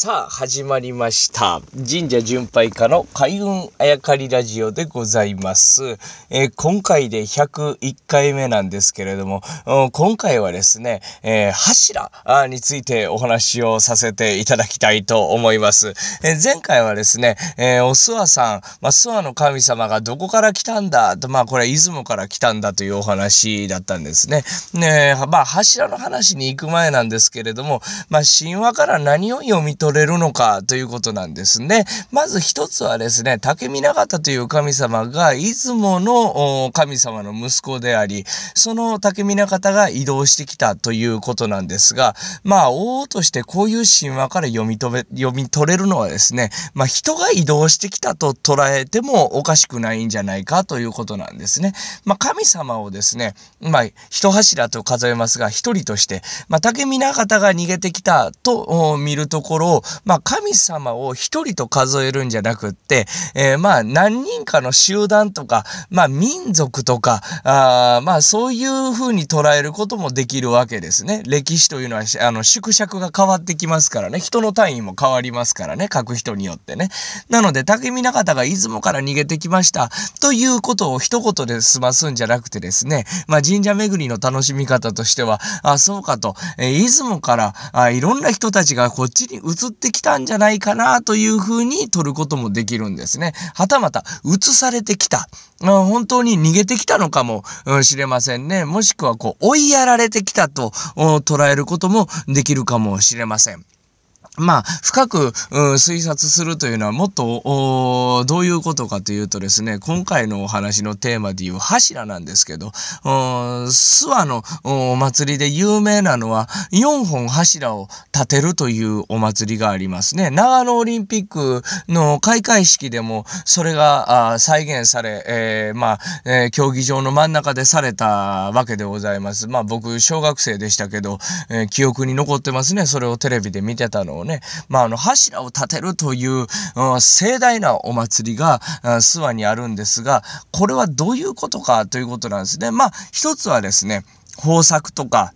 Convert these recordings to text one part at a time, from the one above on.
さあ、始まりました。神社巡拝家の開運あやかりラジオでございます。えー、今回で101回目なんですけれども、今回はですね、えー、柱についてお話をさせていただきたいと思います。えー、前回はですね、えお諏訪さん、まあ、諏訪の神様がどこから来たんだと、まあ、これは出雲から来たんだというお話だったんですね。ねまあ、柱の話に行く前なんですけれども、まあ、神話から何を読み取取れるのかということなんですね。まず一つはですね、竹見長田という神様が出雲の神様の息子であり、その竹見長田が移動してきたということなんですが、まあ、王としてこういう神話から読み取、読み取れるのはですね、まあ、人が移動してきたと捉えてもおかしくないんじゃないかということなんですね。まあ、神様をですね、まあ、一柱と数えますが、一人として、まあ、竹見長田が逃げてきたと見るところを、まあ、神様を一人と数えるんじゃなくって、えー、まあ、何人かの集団とか、まあ、民族とか、あまあ、そういう風に捉えることもできるわけですね。歴史というのは、あの、縮尺が変わってきますからね。人の単位も変わりますからね。書く人によってね。なので、竹見方が出雲から逃げてきました。ということを一言で済ますんじゃなくてですね、まあ、神社巡りの楽しみ方としては、あ、そうかと、えー、出雲から、あ、いろんな人たちがこっちに移ってきたんじゃないかなというふうに取ることもできるんですね。はたまた、移されてきた。本当に逃げてきたのかもしれませんね。もしくは、こう、追いやられてきたと捉えることもできるかもしれません。まあ、深くう、推察するというのはもっと、どういうことかというとですね、今回のお話のテーマでいう柱なんですけど、諏訪のお祭りで有名なのは、4本柱を立てるというお祭りがありますね。長野オリンピックの開会式でも、それが再現され、えー、まあ、えー、競技場の真ん中でされたわけでございます。まあ、僕、小学生でしたけど、えー、記憶に残ってますね。それをテレビで見てたのをね、ねまあ、あの、柱を立てるという、うん、盛大なお祭りが、諏訪にあるんですが、これはどういうことかということなんですね。まあ、一つはですね、豊作とか、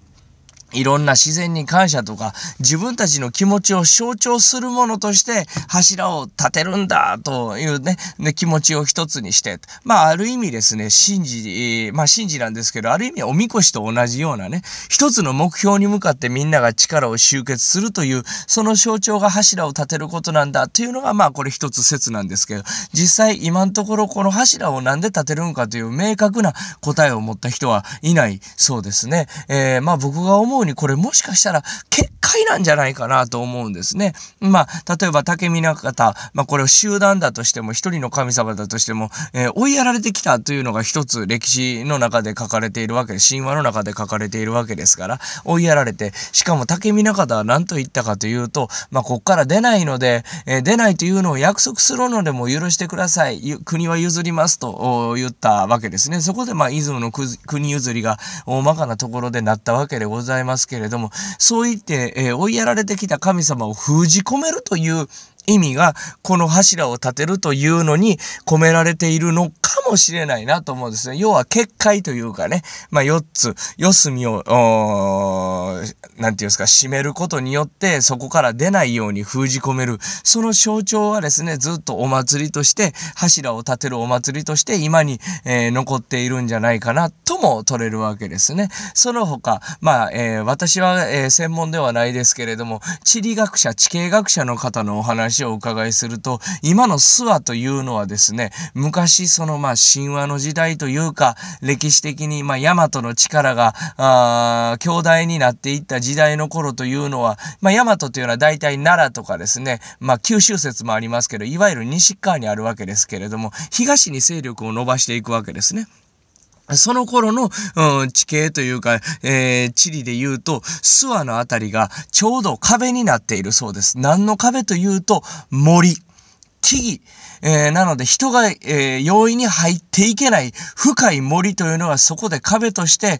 いろんな自然に感謝とか、自分たちの気持ちを象徴するものとして柱を立てるんだというね、ね気持ちを一つにして、まあある意味ですね、信じ、まあ信じなんですけど、ある意味おみこしと同じようなね、一つの目標に向かってみんなが力を集結するという、その象徴が柱を立てることなんだというのがまあこれ一つ説なんですけど、実際今のところこの柱をなんで立てるんかという明確な答えを持った人はいないそうですね。えー、まあ僕が思うにこれもしかしたら結界なんじゃないかなと思うんですね。まあ、例えば竹見方、まあこれを集団だとしても、一人の神様だとしても、えー、追いやられてきたというのが一つ歴史の中で書かれているわけで、神話の中で書かれているわけですから、追いやられて、しかも竹見方は何と言ったかというと、まあこっから出ないので、えー、出ないというのを約束するのでも許してください。国は譲りますと言ったわけですね。そこでまあ出雲の国譲りが大まかなところでなったわけでございますますけれども、そう言って、えー、追いやられてきた神様を封じ込めるという意味が、この柱を立てるというのに込められているのかもしれないなと思うんですね。要は結界というかね、まあ4つ、四隅を、なんていうんですか、締めることによって、そこから出ないように封じ込める。その象徴はですね、ずっとお祭りとして、柱を立てるお祭りとして今に、えー、残っているんじゃないかなとも取れるわけですね。その他、まあ、えー、私は、えー、専門ではないですけれども、地理学者、地形学者の方のお話をお伺いすると、今の諏訪というのはですね、昔そのまあ神話の時代というか、歴史的にまあ大和の力が、あ強大になっていった時代の頃というのは、まあ大和というのは大体奈良とかですね、まあ九州説もありますけど、いわゆる西側にあるわけですけれども、東に勢力を伸ばしていくわけですね。その頃の、うん、地形というか、えー、地理で言うと、諏訪の辺りがちょうど壁になっているそうです。何の壁というと、森、木々、えー、なので人が、えー、容易に入っていけない深い森というのはそこで壁として、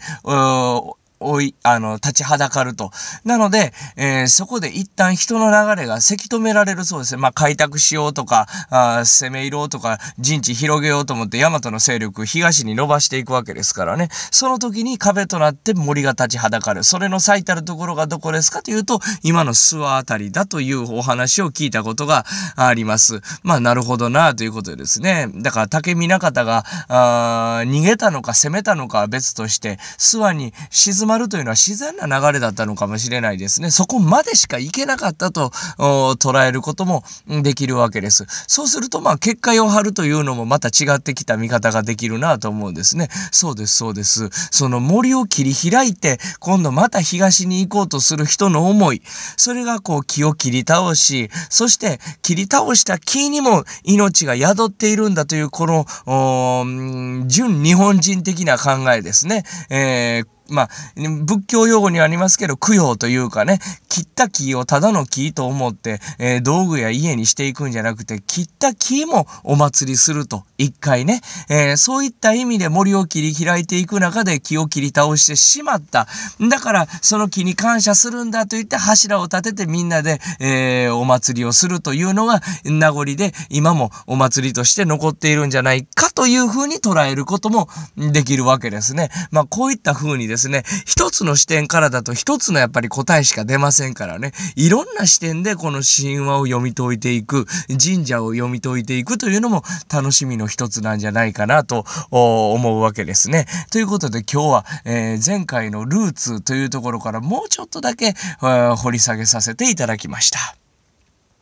おい、あの、立ちはだかると。なので、えー、そこで一旦人の流れがせき止められるそうですね。まあ、開拓しようとか、あ攻め入ろうとか、陣地広げようと思って、大和の勢力東に伸ばしていくわけですからね。その時に壁となって森が立ちはだかる。それの最たるところがどこですかというと、今の諏訪あたりだというお話を聞いたことがあります。まあ、なるほどな、ということでですね。だから、竹見中田が、あ逃げたのか攻めたのかは別として、諏訪に静まるというのは自然な流れだったのかもしれないですね。そこまでしか行けなかったと捉えることもできるわけです。そうすると、まあ、結界を張るというのもまた違ってきた見方ができるなと思うんですね。そうです、そうです。その森を切り開いて、今度また東に行こうとする人の思い。それがこう木を切り倒し、そして切り倒した木にも命が宿っているんだという、この、純日本人的な考えですね。えーまあ、仏教用語にはありますけど、供養というかね、切った木をただの木と思って、えー、道具や家にしていくんじゃなくて、切った木もお祭りすると、一回ね、えー、そういった意味で森を切り開いていく中で木を切り倒してしまった。だから、その木に感謝するんだと言って柱を立ててみんなで、えー、お祭りをするというのが名残で、今もお祭りとして残っているんじゃないかというふうに捉えることもできるわけですね。まあ、こういったふうにですね、ですね一つの視点からだと一つのやっぱり答えしか出ませんからね、いろんな視点でこの神話を読み解いていく、神社を読み解いていくというのも楽しみの一つなんじゃないかなと思うわけですね。ということで今日は、えー、前回のルーツというところからもうちょっとだけ、掘り下げさせていただきました。